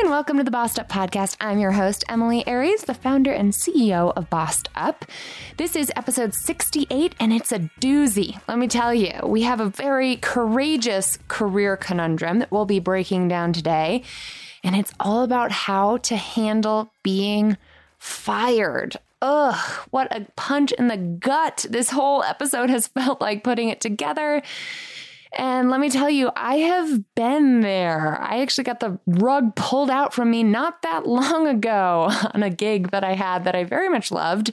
And welcome to the Bossed Up Podcast. I'm your host, Emilie Aries, the founder and CEO of Bossed Up. This is episode 68, and it's a doozy. Let me tell you, we have a very courageous career conundrum that we'll be breaking down today, and it's all about how to handle being fired. Ugh, what a punch in the gut this whole episode has felt like putting it together. And let me tell you, I have been there. I actually got the rug pulled out from me not that long ago on a gig that I had that I very much loved,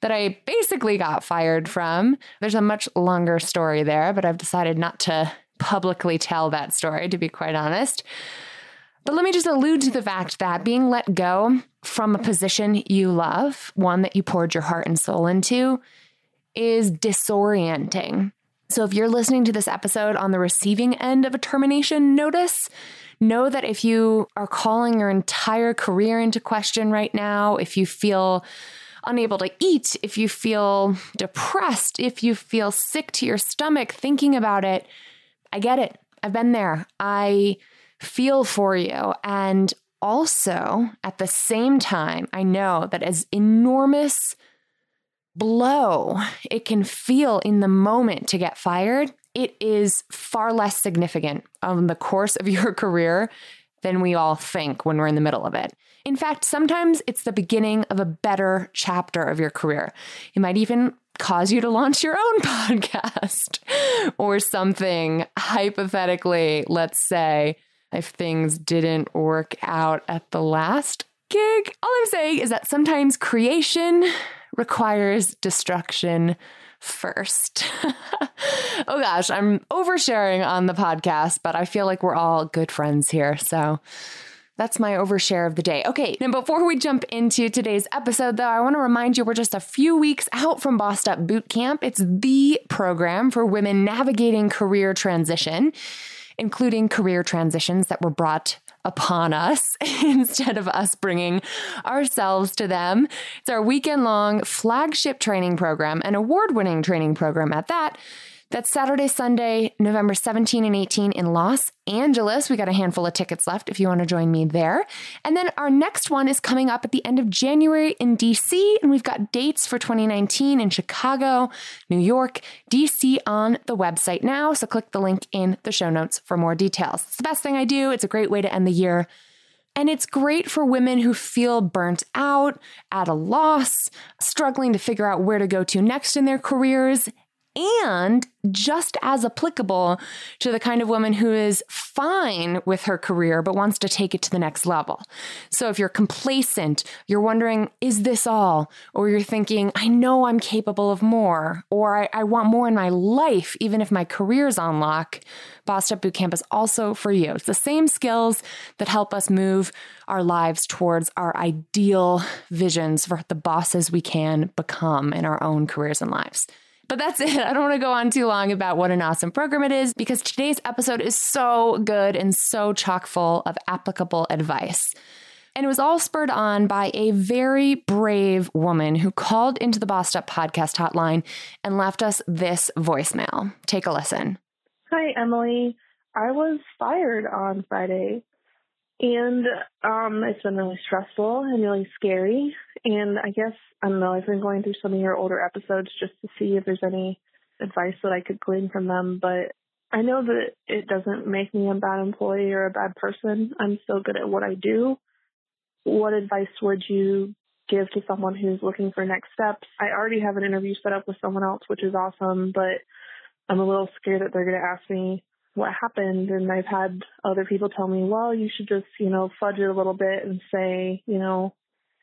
that I basically got fired from. There's a much longer story there, but I've decided not to publicly tell that story, to be quite honest. But let me just allude to the fact that being let go from a position you love, one that you poured your heart and soul into, is disorienting. So if you're listening to this episode on the receiving end of a termination notice, know that if you are calling your entire career into question right now, if you feel unable to eat, if you feel depressed, if you feel sick to your stomach thinking about it, I get it. I've been there. I feel for you. And also, at the same time, I know that as enormous blow it can feel in the moment to get fired, it is far less significant on the course of your career than we all think when we're in the middle of it. In fact, sometimes it's the beginning of a better chapter of your career. It might even cause you to launch your own podcast or something. Hypothetically, let's say if things didn't work out at the last gig, all I'm saying is that sometimes creation requires destruction first. oh gosh, I'm oversharing on the podcast, but I feel like we're all good friends here. So that's my overshare of the day. Okay, now before we jump into today's episode, though, I want to remind you we're just a few weeks out from Bossed Up Boot Camp. It's the program for women navigating career transition, including career transitions that were brought upon us instead of us bringing ourselves to them. It's our weekend long flagship training program, an award winning training program at that that's Saturday, Sunday, November 17 and 18 in Los Angeles. We got a handful of tickets left if you want to join me there. And then our next one is coming up at the end of January in DC, and we've got dates for 2019 in Chicago, New York, DC on the website now. So click the link in the show notes for more details. It's the best thing I do. It's a great way to end the year. And it's great for women who feel burnt out, at a loss, struggling to figure out where to go to next in their careers, and just as applicable to the kind of woman who is fine with her career but wants to take it to the next level. So if you're complacent, you're wondering, is this all? Or you're thinking, I know I'm capable of more, or I, I want more in my life, even if my career's on lock. Bossed Up Bootcamp is also for you. It's the same skills that help us move our lives towards our ideal visions for the bosses we can become in our own careers and lives. But that's it. I don't want to go on too long about what an awesome program it is because today's episode is so good and so chock full of applicable advice. And it was all spurred on by a very brave woman who called into the Bossed Up podcast hotline and left us this voicemail. Take a listen. Hi, Emilie. I was fired on Friday and um, it's been really stressful and really scary. And I guess, I don't know, I've been going through some of your older episodes just to see if there's any advice that I could glean from them. But I know that it doesn't make me a bad employee or a bad person. I'm still good at what I do. What advice would you give to someone who's looking for next steps? I already have an interview set up with someone else, which is awesome, but I'm a little scared that they're going to ask me what happened. And I've had other people tell me, well, you should just, you know, fudge it a little bit and say, you know,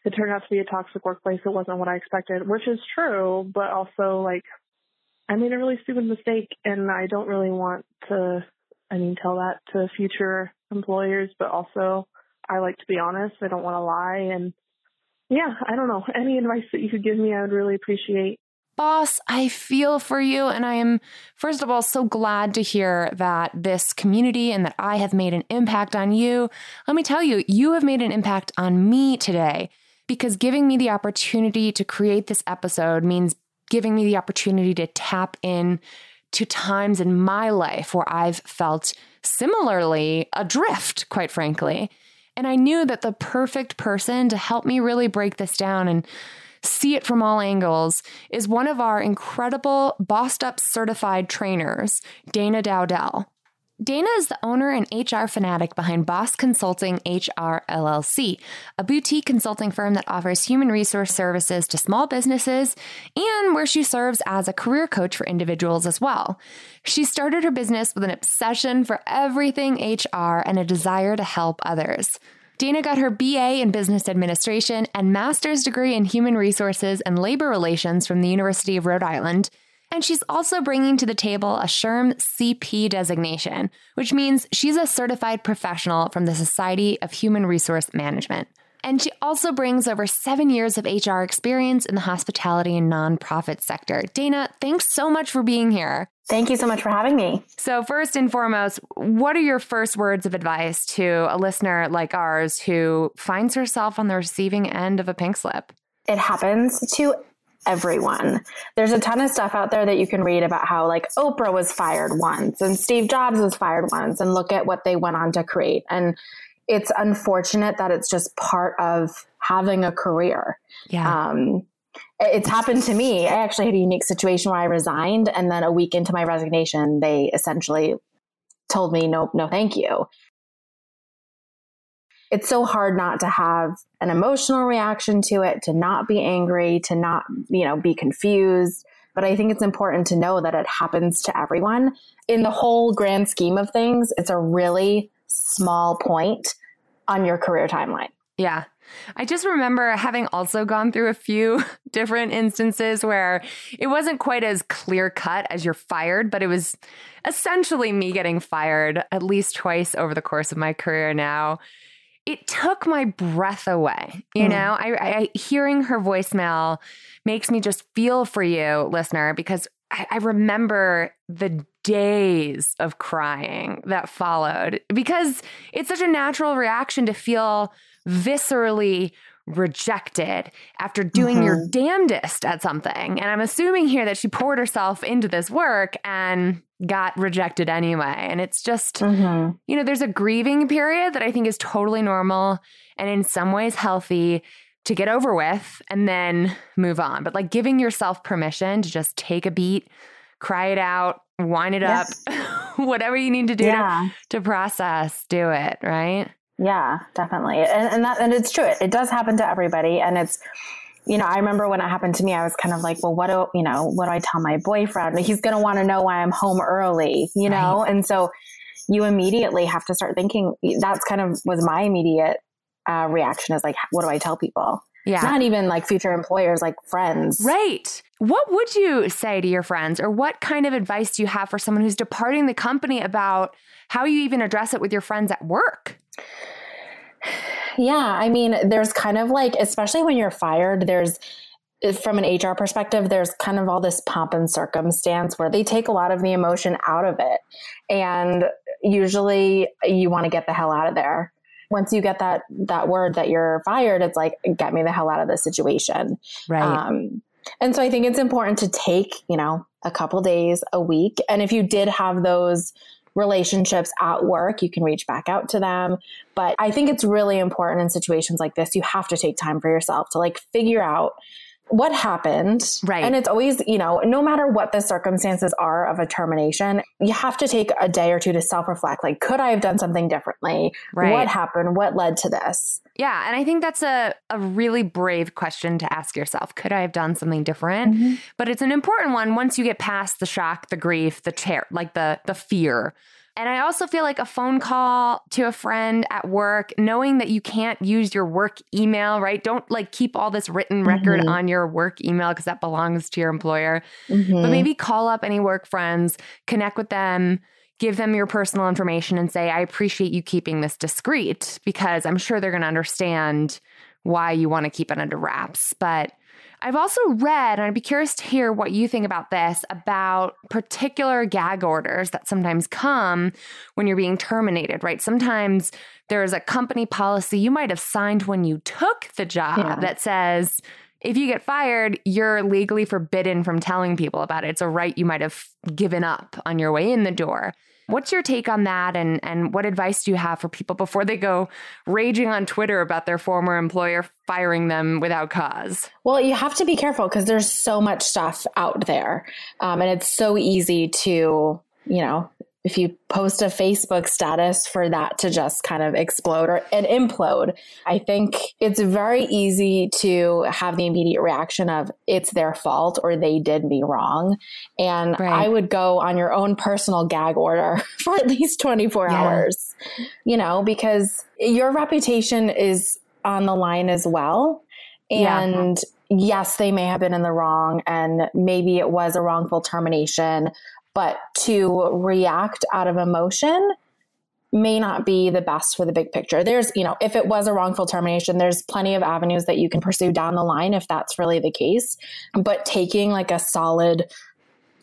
it turned out to be a toxic workplace. It wasn't what I expected, which is true, but also like I made a really stupid mistake and I don't really want to, I mean, tell that to future employers, but also I like to be honest. I don't want to lie. And yeah, I don't know. Any advice that you could give me, I would really appreciate. Boss, I feel for you. And I am, first of all, so glad to hear that this community and that I have made an impact on you. Let me tell you, you have made an impact on me today because giving me the opportunity to create this episode means giving me the opportunity to tap in to times in my life where I've felt similarly adrift, quite frankly. And I knew that the perfect person to help me really break this down and see it from all angles is one of our incredible Bossed Up certified trainers, Dana Dowdell. Dana is the owner and HR fanatic behind Boss Consulting HR LLC, a boutique consulting firm that offers human resource services to small businesses and where she serves as a career coach for individuals as well. She started her business with an obsession for everything HR and a desire to help others. Dana got her BA in Business Administration and master's degree in Human Resources and Labor Relations from the University of Rhode Island and she's also bringing to the table a SHRM CP designation, which means she's a certified professional from the Society of Human Resource Management. And she also brings over seven years of HR experience in the hospitality and nonprofit sector. Dana, thanks so much for being here. Thank you so much for having me. So, first and foremost, what are your first words of advice to a listener like ours who finds herself on the receiving end of a pink slip? It happens to everyone. There's a ton of stuff out there that you can read about how like Oprah was fired once and Steve Jobs was fired once and look at what they went on to create. And it's unfortunate that it's just part of having a career. Yeah. Um, it's happened to me. I actually had a unique situation where I resigned and then a week into my resignation, they essentially told me, no, no, thank you it's so hard not to have an emotional reaction to it, to not be angry, to not, you know, be confused. But I think it's important to know that it happens to everyone. In the whole grand scheme of things, it's a really small point on your career timeline. Yeah. I just remember having also gone through a few different instances where it wasn't quite as clear cut as you're fired, but it was essentially me getting fired at least twice over the course of my career now it took my breath away. You mm. know, I, I, hearing her voicemail makes me just feel for you, listener, because I, I remember the days of crying that followed because it's such a natural reaction to feel viscerally rejected after doing mm-hmm. your damnedest at something. And I'm assuming here that she poured herself into this work and got rejected anyway. And it's just, mm-hmm. you know, there's a grieving period that I think is totally normal and in some ways healthy to get over with and then move on. But like giving yourself permission to just take a beat, cry it out, wind it yes. up, whatever you need to do yeah. to, to process, do it, right? Yeah, definitely. And, and that, and it's true. It, it does happen to everybody. And it's, you know, I remember when it happened to me, I was kind of like, well, what do, you know, what do I tell my boyfriend? He's going to want to know why I'm home early, you know? Right. And so you immediately have to start thinking that's kind of was my immediate uh, reaction is like, what do I tell people? Yeah. Not even like future employers, like friends. Right. What would you say to your friends, or what kind of advice do you have for someone who's departing the company about how you even address it with your friends at work? Yeah, I mean, there's kind of like, especially when you're fired, there's from an HR perspective, there's kind of all this pomp and circumstance where they take a lot of the emotion out of it. And usually you want to get the hell out of there. Once you get that that word that you're fired, it's like, get me the hell out of this situation. Right. Um, and so I think it's important to take, you know, a couple days, a week. And if you did have those relationships at work, you can reach back out to them. But I think it's really important in situations like this, you have to take time for yourself to like figure out what happened. Right. And it's always, you know, no matter what the circumstances are of a termination, you have to take a day or two to self reflect. Like, could I have done something differently? Right. What happened? What led to this? Yeah. And I think that's a, a really brave question to ask yourself. Could I have done something different? Mm-hmm. But it's an important one once you get past the shock, the grief, the chair, like the the fear And I also feel like a phone call to a friend at work, knowing that you can't use your work email, right? Don't like keep all this written record mm-hmm. on your work email because that belongs to your employer. Mm-hmm. But maybe call up any work friends, connect with them, give them your personal information and say, I appreciate you keeping this discreet because I'm sure they're going to understand why you want to keep it under wraps. But I've also read, and I'd be curious to hear what you think about this, about particular gag orders that sometimes come when you're being terminated, right? Sometimes there's a company policy you might have signed when you took the job yeah. that says, if you get fired, you're legally forbidden from telling people about it. It's a right you might have given up on your way in the door. What's your take on that and and what advice do you have for people before they go raging on Twitter about their former employer firing them without cause? Well, you have to be careful because there's so much stuff out there. Um, and it's so easy to, you know, if you post a Facebook status for that to just kind of explode or and implode, I think it's very easy to have the immediate reaction of it's their fault or they did me wrong. And right. I would go on your own personal gag order for at least 24 yeah. hours, you know, because your reputation is on the line as well. And yeah. yes, they may have been in the wrong and maybe it was a wrongful termination but to react out of emotion may not be the best for the big picture. There's, you know, if it was a wrongful termination, there's plenty of avenues that you can pursue down the line if that's really the case. But taking like a solid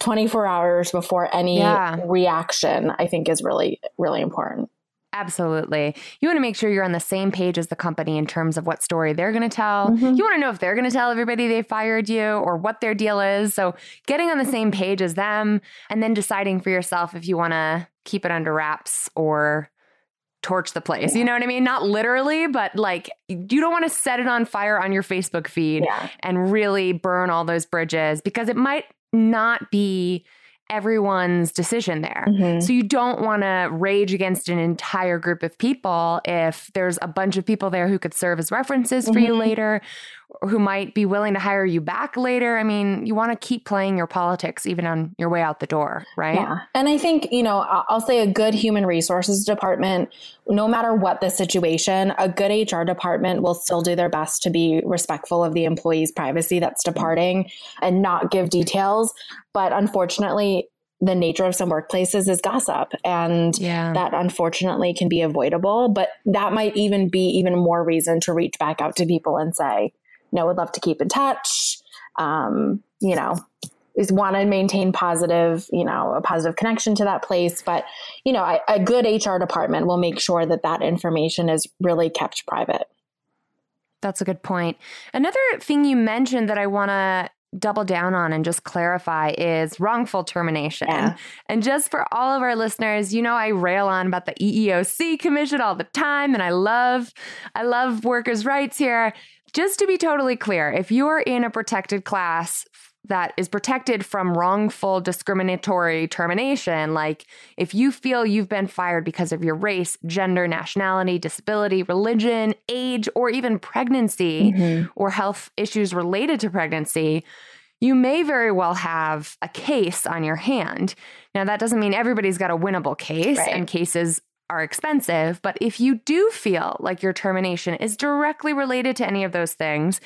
24 hours before any yeah. reaction, I think is really, really important. Absolutely. You want to make sure you're on the same page as the company in terms of what story they're going to tell. Mm-hmm. You want to know if they're going to tell everybody they fired you or what their deal is. So, getting on the same page as them and then deciding for yourself if you want to keep it under wraps or torch the place. Yeah. You know what I mean? Not literally, but like you don't want to set it on fire on your Facebook feed yeah. and really burn all those bridges because it might not be everyone's decision there. Mm-hmm. So you don't want to rage against an entire group of people if there's a bunch of people there who could serve as references mm-hmm. for you mm-hmm. later who might be willing to hire you back later. I mean, you want to keep playing your politics even on your way out the door, right? Yeah. And I think, you know, I'll say a good human resources department, no matter what the situation, a good HR department will still do their best to be respectful of the employee's privacy that's departing and not give details. But unfortunately, the nature of some workplaces is gossip and yeah. that unfortunately can be avoidable but that might even be even more reason to reach back out to people and say know, would love to keep in touch. Um, you know, is want to maintain positive, you know, a positive connection to that place. But, you know, a good HR department will make sure that that information is really kept private. That's a good point. Another thing you mentioned that I want to double down on and just clarify is wrongful termination. Yeah. And just for all of our listeners, you know I rail on about the EEOC commission all the time and I love I love workers' rights here. Just to be totally clear, if you are in a protected class that is protected from wrongful discriminatory termination, like if you feel you've been fired because of your race, gender, nationality, disability, religion, age, or even pregnancy mm-hmm. or health issues related to pregnancy, you may very well have a case on your hand. Now, that doesn't mean everybody's got a winnable case, right. and cases are expensive. But if you do feel like your termination is directly related to any of those things,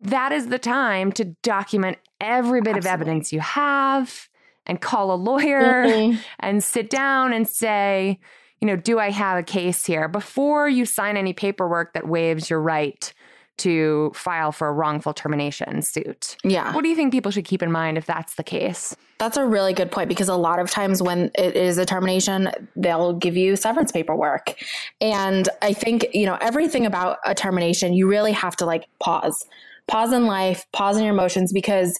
that is the time to document every bit Absolutely. of evidence you have and call a lawyer mm-hmm. and sit down and say, you know, do I have a case here before you sign any paperwork that waives your right to file for a wrongful termination suit. Yeah. What do you think people should keep in mind if that's the case? That's a really good point because a lot of times when it is a termination, they'll give you severance paperwork. And I think, you know, everything about a termination, you really have to like pause. Pause in life, pause in your emotions because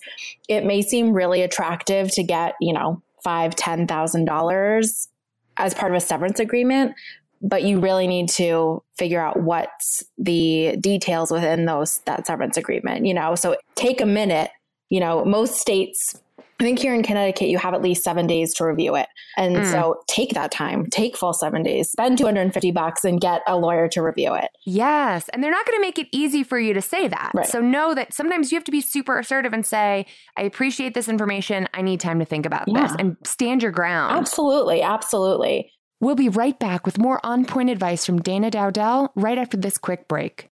it may seem really attractive to get, you know, five, ten thousand dollars as part of a severance agreement but you really need to figure out what's the details within those that severance agreement you know so take a minute you know most states I think here in Connecticut, you have at least seven days to review it. And mm. so take that time, take full seven days, spend 250 bucks and get a lawyer to review it. Yes. And they're not going to make it easy for you to say that. Right. So know that sometimes you have to be super assertive and say, I appreciate this information. I need time to think about yeah. this and stand your ground. Absolutely. Absolutely. We'll be right back with more on point advice from Dana Dowdell right after this quick break.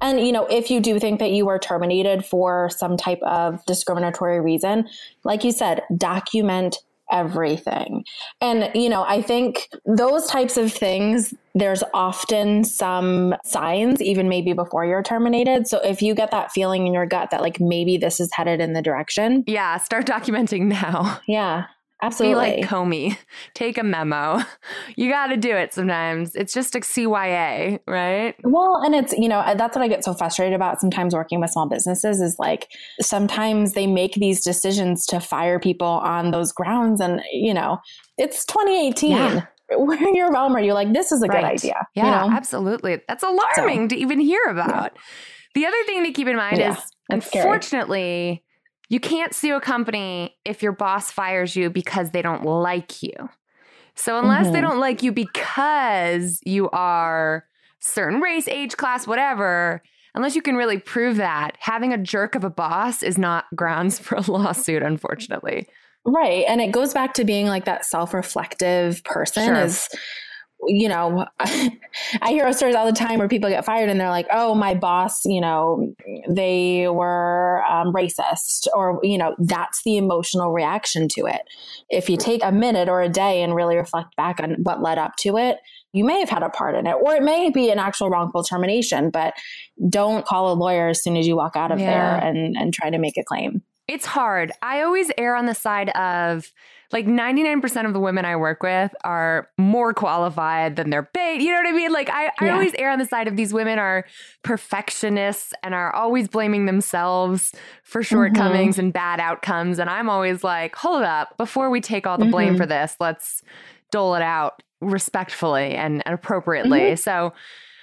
And, you know, if you do think that you were terminated for some type of discriminatory reason, like you said, document everything. And, you know, I think those types of things, there's often some signs, even maybe before you're terminated. So if you get that feeling in your gut that like maybe this is headed in the direction. Yeah, start documenting now. Yeah. Absolutely. Be like Comey. Take a memo. You got to do it sometimes. It's just a CYA, right? Well, and it's, you know, that's what I get so frustrated about sometimes working with small businesses is like sometimes they make these decisions to fire people on those grounds. And, you know, it's 2018. Yeah where in your realm are you like this is a right. good idea yeah you know? absolutely that's alarming so, to even hear about yeah. the other thing to keep in mind yeah, is unfortunately you can't sue a company if your boss fires you because they don't like you. So unless mm-hmm. they don't like you because you are certain race, age, class, whatever, unless you can really prove that, having a jerk of a boss is not grounds for a lawsuit, unfortunately. Right. And it goes back to being like that self reflective person sure. is you know, I hear stories all the time where people get fired and they're like, oh, my boss, you know, they were um, racist, or, you know, that's the emotional reaction to it. If you take a minute or a day and really reflect back on what led up to it, you may have had a part in it, or it may be an actual wrongful termination, but don't call a lawyer as soon as you walk out of yeah. there and, and try to make a claim. It's hard. I always err on the side of, like 99% of the women I work with are more qualified than their paid. You know what I mean? Like I, yeah. I always err on the side of these women are perfectionists and are always blaming themselves for shortcomings mm-hmm. and bad outcomes. And I'm always like, hold up, before we take all the blame mm-hmm. for this, let's dole it out respectfully and, and appropriately. Mm-hmm. So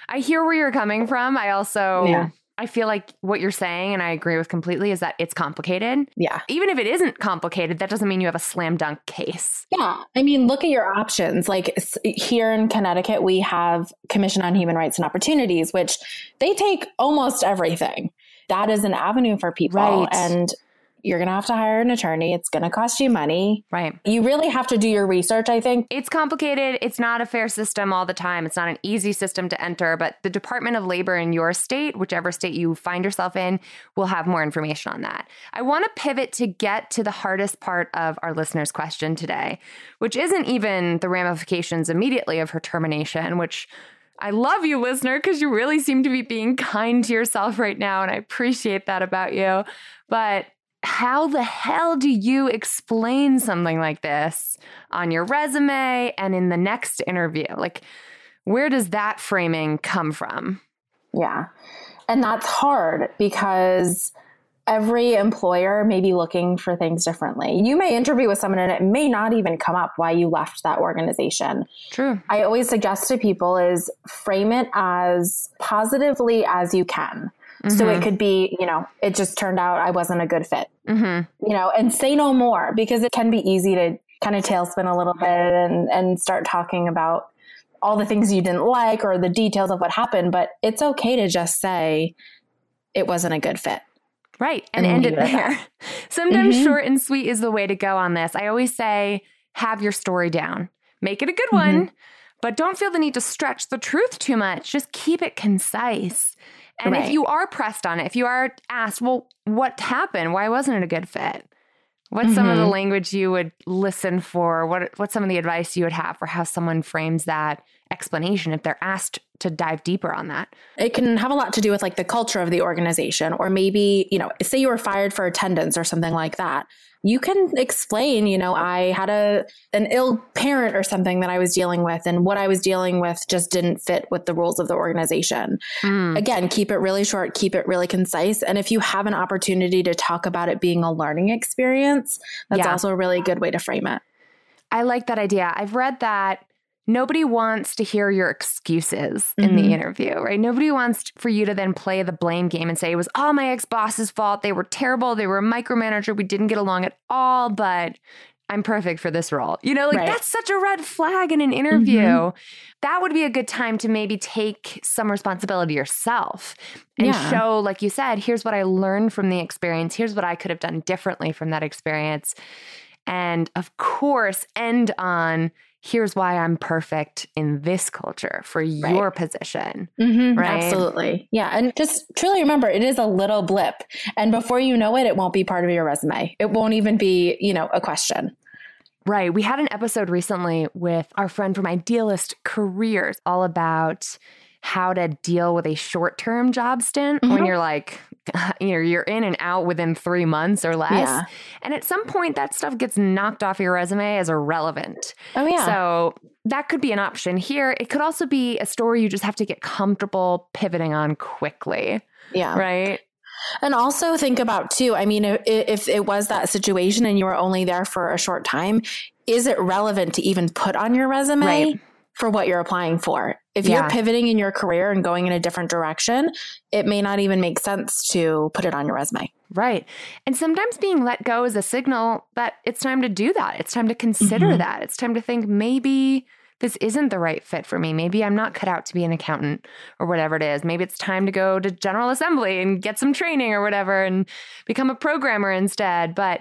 I hear where you're coming from. I also yeah. I feel like what you're saying, and I agree with completely, is that it's complicated. Yeah. Even if it isn't complicated, that doesn't mean you have a slam dunk case. Yeah. I mean, look at your options. Like here in Connecticut, we have Commission on Human Rights and Opportunities, which they take almost everything. That is an avenue for people. Right. And you're going to have to hire an attorney. It's going to cost you money. Right. You really have to do your research, I think. It's complicated. It's not a fair system all the time. It's not an easy system to enter, but the Department of Labor in your state, whichever state you find yourself in, will have more information on that. I want to pivot to get to the hardest part of our listener's question today, which isn't even the ramifications immediately of her termination, which I love you, listener, because you really seem to be being kind to yourself right now. And I appreciate that about you. But how the hell do you explain something like this on your resume and in the next interview? Like, where does that framing come from? Yeah. And that's hard because every employer may be looking for things differently. You may interview with someone and it may not even come up why you left that organization. True. I always suggest to people is frame it as positively as you can. Mm-hmm. So it mm-hmm. could be, you know, it just turned out I wasn't a good fit, mm-hmm. you know, and say no more because it can be easy to kind of tailspin a little bit and, and start talking about all the things you didn't like or the details of what happened. But it's okay to just say it wasn't a good fit. Right. And, and end it there. Sometimes mm-hmm. short and sweet is the way to go on this. I always say, have your story down, make it a good one, mm-hmm. but don't feel the need to stretch the truth too much. Just keep it concise. And right. if you are pressed on it, if you are asked, well, what happened? Why wasn't it a good fit? What's mm-hmm. some of the mm-hmm. language you would listen for? What what's some of the advice you would have for how someone frames that explanation if they're asked to dive deeper on that? It can have a lot to do with like the culture of the organization or maybe, you know, say you were fired for attendance or something like that you can explain, you know, I had a an ill parent or something that I was dealing with and what I was dealing with just didn't fit with the rules of the organization. Mm. Again, keep it really short, keep it really concise, and if you have an opportunity to talk about it being a learning experience, that's yeah. also a really good way to frame it. I like that idea. I've read that nobody wants to hear your excuses in mm-hmm. the interview, right? Nobody wants for you to then play the blame game and say it was all my ex boss's fault. They were terrible. They were a micromanager. We didn't get along at all, but I'm perfect for this role. You know, like right. that's such a red flag in an interview. Mm-hmm. That would be a good time to maybe take some responsibility yourself and yeah. show, like you said, here's what I learned from the experience. Here's what I could have done differently from that experience. And of course, end on here's why I'm perfect in this culture for right. your position. Mm-hmm, right. Absolutely. Yeah. And just truly remember it is a little blip. And before you know it, it won't be part of your resume. It won't even be, you know, a question. Right. We had an episode recently with our friend from Idealist Careers all about how to deal with a short term job stint mm-hmm. when you're like, you know, you're in and out within three months or less. Yeah. And at some point, that stuff gets knocked off your resume as irrelevant. Oh, yeah. So that could be an option here. It could also be a story you just have to get comfortable pivoting on quickly. Yeah. Right. And also think about too, I mean, if, if it was that situation and you were only there for a short time, is it relevant to even put on your resume? Right for what you're applying for. If yeah. you're pivoting in your career and going in a different direction, it may not even make sense to put it on your resume. Right. And sometimes being let go is a signal that it's time to do that. It's time to consider mm-hmm. that. It's time to think maybe this isn't the right fit for me. Maybe I'm not cut out to be an accountant or whatever it is. Maybe it's time to go to General Assembly and get some training or whatever and become a programmer instead. But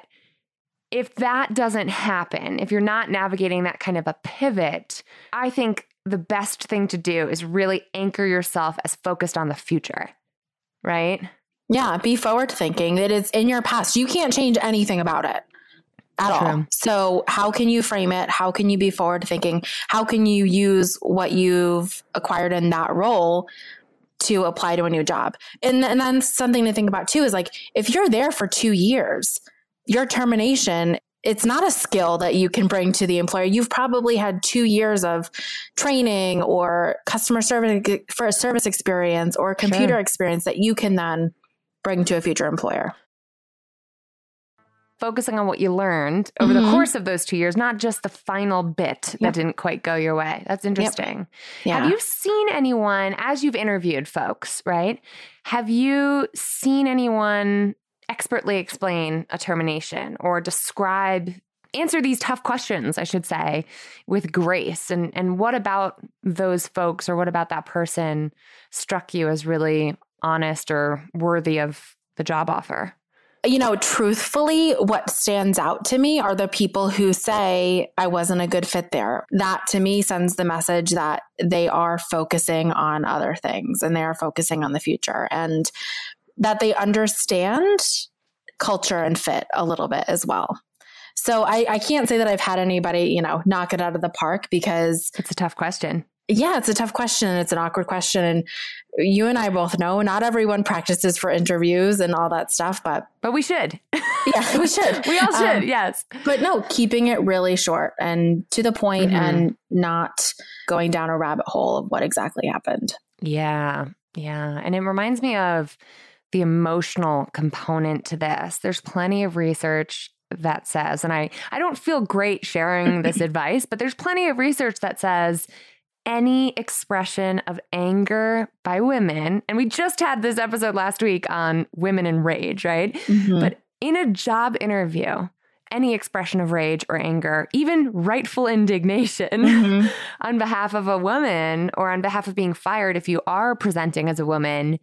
if that doesn't happen, if you're not navigating that kind of a pivot, I think the best thing to do is really anchor yourself as focused on the future, right? Yeah, be forward thinking. It is in your past. You can't change anything about it at True. all. So, how can you frame it? How can you be forward thinking? How can you use what you've acquired in that role to apply to a new job? And, and then something to think about too is like if you're there for two years, your termination it's not a skill that you can bring to the employer. You've probably had two years of training or customer service for a service experience or computer sure. experience that you can then bring to a future employer. Focusing on what you learned over mm-hmm. the course of those two years, not just the final bit yep. that didn't quite go your way. That's interesting. Yep. Yeah. Have you seen anyone, as you've interviewed folks, right? Have you seen anyone expertly explain a termination or describe answer these tough questions, I should say, with grace. And and what about those folks or what about that person struck you as really honest or worthy of the job offer? You know, truthfully, what stands out to me are the people who say, I wasn't a good fit there. That to me sends the message that they are focusing on other things and they are focusing on the future. And that they understand culture and fit a little bit as well. So I, I can't say that I've had anybody, you know, knock it out of the park because it's a tough question. Yeah, it's a tough question. It's an awkward question. And you and I both know not everyone practices for interviews and all that stuff, but but we should. yeah, we should. we all should, um, yes. But no, keeping it really short and to the point mm-hmm. and not going down a rabbit hole of what exactly happened. Yeah. Yeah. And it reminds me of the emotional component to this. There's plenty of research that says, and I, I don't feel great sharing this advice, but there's plenty of research that says any expression of anger by women, and we just had this episode last week on women in rage, right? Mm-hmm. But in a job interview, any expression of rage or anger, even rightful indignation mm-hmm. on behalf of a woman or on behalf of being fired if you are presenting as a woman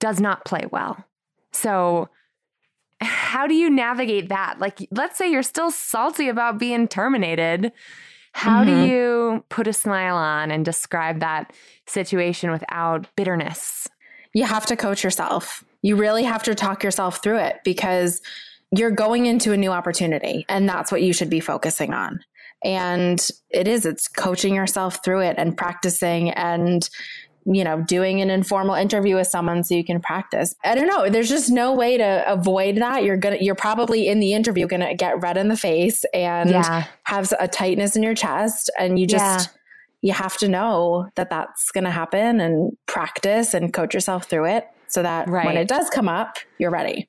does not play well. So, how do you navigate that? Like, let's say you're still salty about being terminated. How mm-hmm. do you put a smile on and describe that situation without bitterness? You have to coach yourself. You really have to talk yourself through it because you're going into a new opportunity and that's what you should be focusing on. And it is, it's coaching yourself through it and practicing and you know, doing an informal interview with someone so you can practice. I don't know. There's just no way to avoid that. You're going to, you're probably in the interview going to get red in the face and yeah. have a tightness in your chest. And you just, yeah. you have to know that that's going to happen and practice and coach yourself through it so that right. when it does come up, you're ready.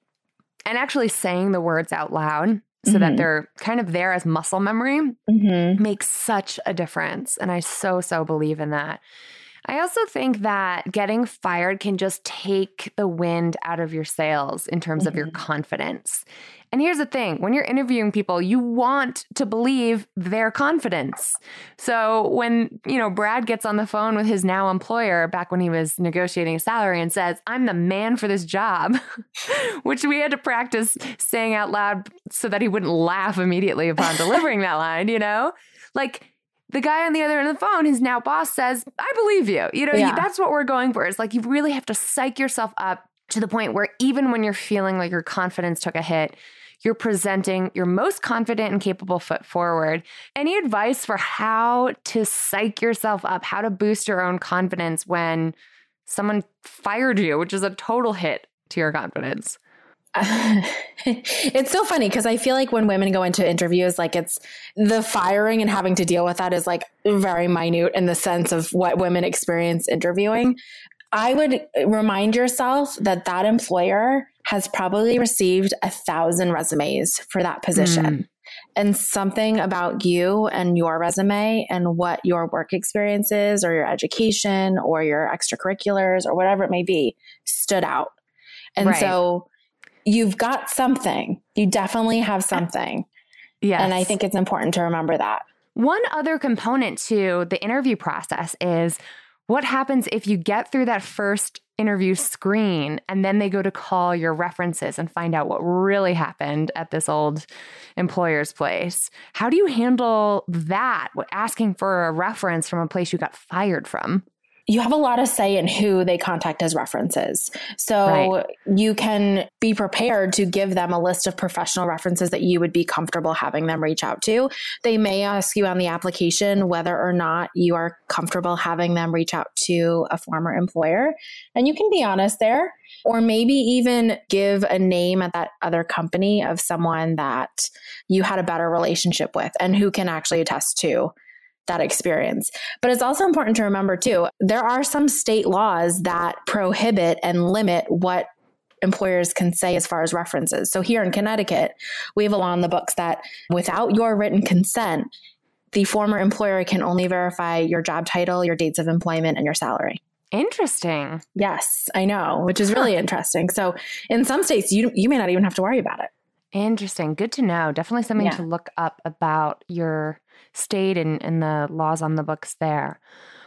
And actually saying the words out loud so mm-hmm. that they're kind of there as muscle memory mm-hmm. makes such a difference. And I so, so believe in that. I also think that getting fired can just take the wind out of your sails in terms mm-hmm. of your mm-hmm. confidence. And here's the thing when you're interviewing people, you want to believe their confidence. So when, you know, Brad gets on the phone with his now employer back when he was negotiating a salary and says, I'm the man for this job, which we had to practice saying out loud so that he wouldn't laugh immediately upon delivering that line, you know? Like, the guy on the other end of the phone, his now boss, says, I believe you. You know, Yeah. that's what we're going for. It's like you really have to psych yourself up to the point where even when you're feeling like your confidence took a hit, you're presenting your most confident and capable foot forward. Any advice for how to psych yourself up, how to boost your own confidence when someone fired you, which is a total hit to your confidence? it's so funny because I feel like when women go into interviews, like it's the firing and having to deal with that is like very minute in the sense of what women experience interviewing. I would remind yourself that that employer has probably received a thousand resumes for that position. Mm. And something about you and your resume and what your work experience is, or your education, or your extracurriculars, or whatever it may be, stood out. And Right. so you've got something. You definitely have something. Yes. And I think it's important to remember that. One other component to the interview process is what happens if you get through that first interview screen and then they go to call your references and find out what really happened at this old employer's place. How do you handle that? What- Asking for a reference from a place you got fired from? You have a lot of say in who they contact as references. So Right. you can be prepared to give them a list of professional references that you would be comfortable having them reach out to. They may ask you on the application whether or not you are comfortable having them reach out to a former employer. And you can be honest there, or maybe even give a name at that other company of someone that you had a better relationship with and who can actually attest to that experience. But it's also important to remember too, there are some state laws that prohibit and limit what employers can say as far as references. So here in Connecticut, we have a law in the books that without your written consent, the former employer can only verify your job title, your dates of employment, and your salary. Interesting. Yes, I know, which is really interesting. So in some states, you you may not even have to worry about it. Interesting. Good to know. Definitely something Yeah. to look up about your state and, and the laws on the books there.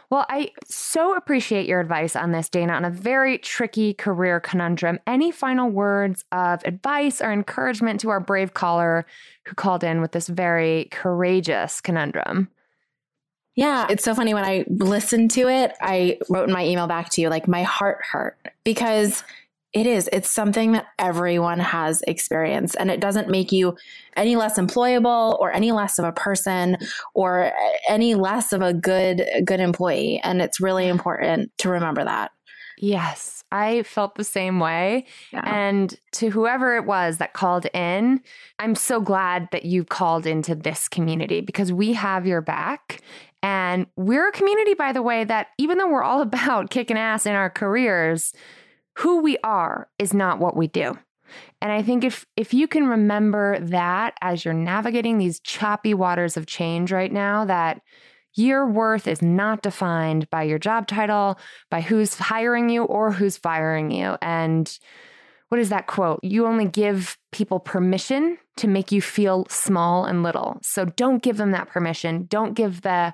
Well, I so appreciate your advice on this, Dana, on a very tricky career conundrum. Any final words of advice or encouragement to our brave caller who called in with this very courageous conundrum? Yeah, it's so funny when I listened to it, I wrote in my email back to you like my heart hurt because it is it's something that everyone has experienced and it doesn't make you any less employable or any less of a person or any less of a good good employee and it's really important to remember that. Yes, I felt the same way. Yeah. And to whoever it was that called in, I'm so glad that you called into this community because we have your back. And we're a community, by the way, that even though we're all about kicking ass in our careers, who we are is not what we do. And I think if if you can remember that as you're navigating these choppy waters of change right now, that your worth is not defined by your job title, by who's hiring you or who's firing you. And what is that quote? You only give people permission to make you feel small and little. So don't give them that permission. Don't give the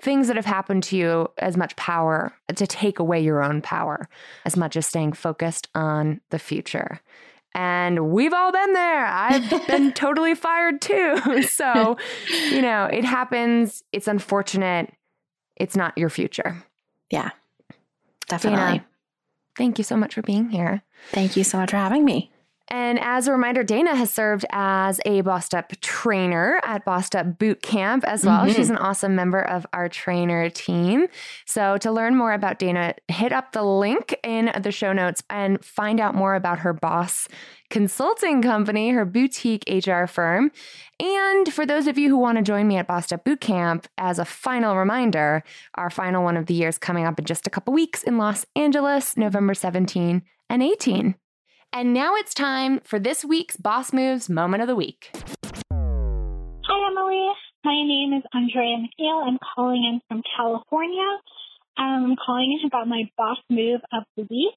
things that have happened to you as much power to take away your own power as much as staying focused on the future. And we've all been there. I've been totally fired too. So, you know, it happens. It's unfortunate. It's not your future. Yeah. Definitely. Dana, thank you so much for being here. Thank you so much for having me. And as a reminder, Dana has served as a Bossed Up trainer at Bossed Up Boot Camp as well. Mhm. She's an awesome member of our trainer team. So to learn more about Dana, hit up the link in the show notes and find out more about her boss consulting company, her boutique HR firm. And for those of you who want to join me at Bossed Up Boot Camp, as a final reminder, our final one of the year is coming up in just a couple weeks in Los Angeles, November 17 and 18. And now it's time for this week's Boss Moves Moment of the Week. Hi, Emilie. My name is Andrea McNeil. I'm calling in from California. Um, I'm calling in about my boss move of the week.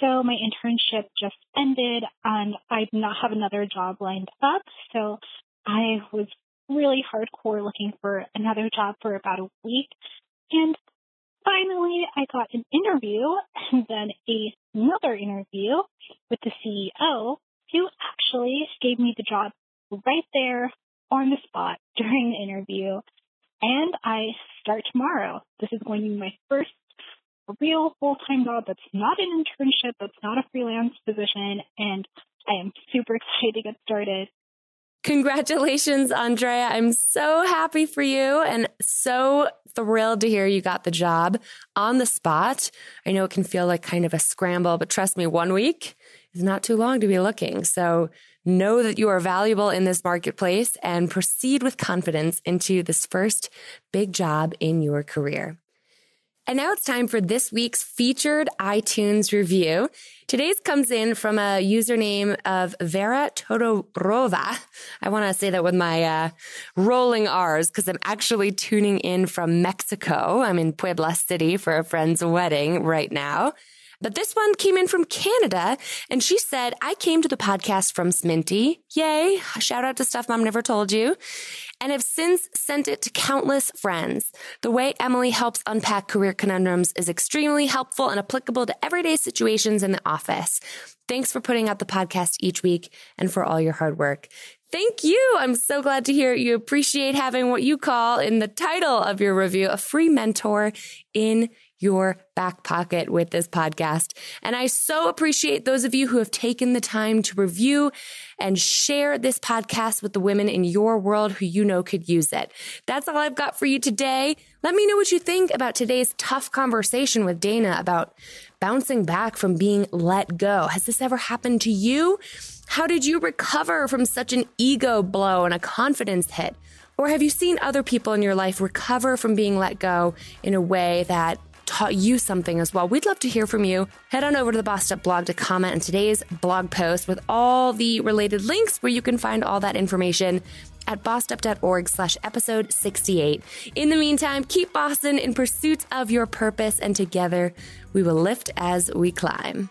So my internship just ended and I do not have another job lined up. So I was really hardcore looking for another job for about a week. And finally I got an interview and then another interview with the CEO who actually gave me the job right there on the spot during the interview. and I start tomorrow. This is going to be my first real full-time job that's not an internship, that's not a freelance position, and I am super excited to get started. Congratulations, Andrea. I'm so happy for you and so thrilled to hear you got the job on the spot. I know it can feel like kind of a scramble, but trust me, one week is not too long to be looking. So know that you are valuable in this marketplace and proceed with confidence into this first big job in your career. And now it's time for this week's featured iTunes review. Today's comes in from a username of Vera Todorova. I want to say that with my uh, rolling R's because I'm actually tuning in from Mexico. I'm in Puebla City for a friend's wedding right now. But this one came in from Canada and she said, I came to the podcast from Sminty. Yay. Shout out to stuff mom never told you and have since sent it to countless friends. The way Emilie helps unpack career conundrums is extremely helpful and applicable to everyday situations in the office. Thanks for putting out the podcast each week and for all your hard work. Thank you. I'm so glad to hear you appreciate having what you call in the title of your review a free mentor in your back pocket with this podcast. And I so appreciate those of you who have taken the time to review and share this podcast with the women in your world who you know could use it. That's all I've got for you today. Let me know what you think about today's tough conversation with Dana about bouncing back from being let go. Has this ever happened to you? How did you recover from such an ego blow and a confidence hit? Or have you seen other people in your life recover from being let go in a way that taught you something as well. We'd love to hear from you. Head on over to the Bossed Up blog to comment on today's blog post with all the related links where you can find all that information at bossedup.org slash episode 68. In the meantime, keep bossing in pursuit of your purpose and together we will lift as we climb.